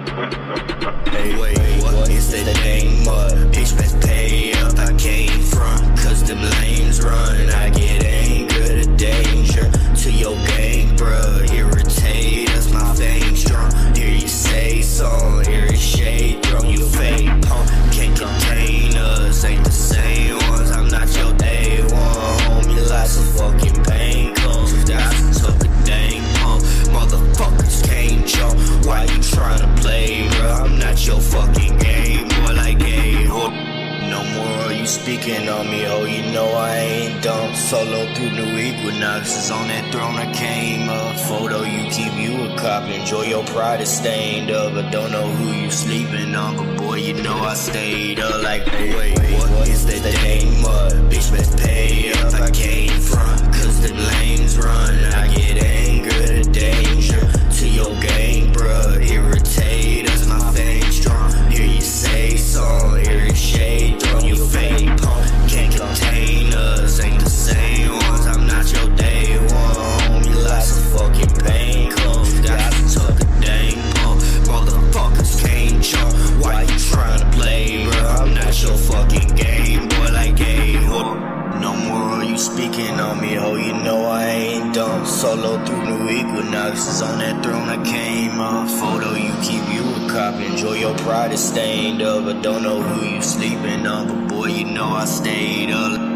Hey, wait, speaking on me, oh, you know I ain't dumb. Solo through New Equinox is on that throne I came up. Photo you keep you a cop, enjoy your pride is stained up. But don't know who you sleeping on, but boy, you know I stayed up. Like, wait, speaking on me, ho. You know I ain't dumb. Solo through New equinoxes, on that throne I came up. Photo you keep you a cop. Enjoy your pride is stained up. But don't know who you sleeping on. But boy, you know I stayed up.